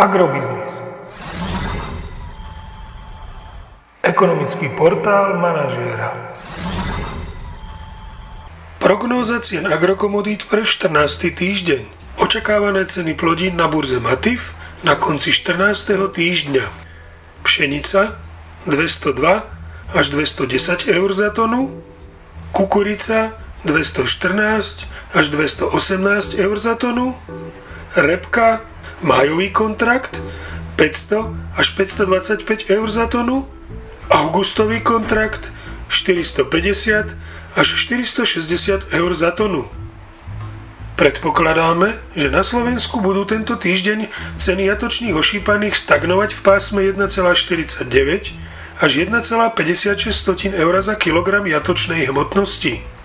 Agrobiznis. Ekonomický portál manažéra. Prognóza cien agrokomodít pre 14. týždeň. Očakávané ceny plodín na burze Matif na konci 14. týždňa. Pšenica 202 až 210 eur za tonu, kukurica 214 až 218 eur za tonu, repka májový kontrakt 500 až 525 eur za tonu, augustový kontrakt 450 až 460 eur za tonu. Predpokladáme, že na Slovensku budú tento týždeň ceny jatočných ošípaných stagnovať v pásme 1,49 až 1,56 eur za kilogram jatočnej hmotnosti.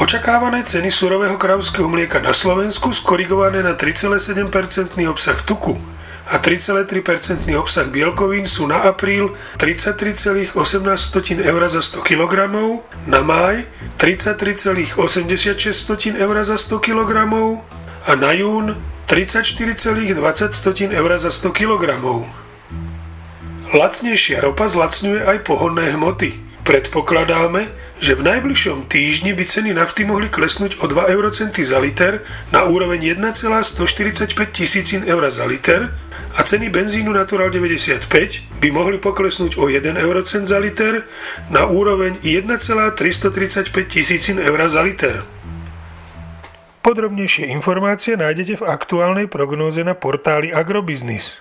Očakávané ceny surového kravského mlieka na Slovensku skorigované na 3,7% obsah tuku a 3,3% obsah bielkovín sú na apríl 33,18 eur za 100 kg, na máj 33,86 eur za 100 kg a na jún 34,20 eur za 100 kg. Lacnejšia ropa zlacňuje aj pohodné hmoty. Predpokladáme, že v najbližšom týždni by ceny nafty mohli klesnúť o 2 eurocenty za liter na úroveň 1,145 tisícin eur za liter a ceny benzínu Natural 95 by mohli poklesnúť o 1 eurocent za liter na úroveň 1,335 tisícin eur za liter. Podrobnejšie informácie nájdete v aktuálnej prognóze na portáli Agrobiznis.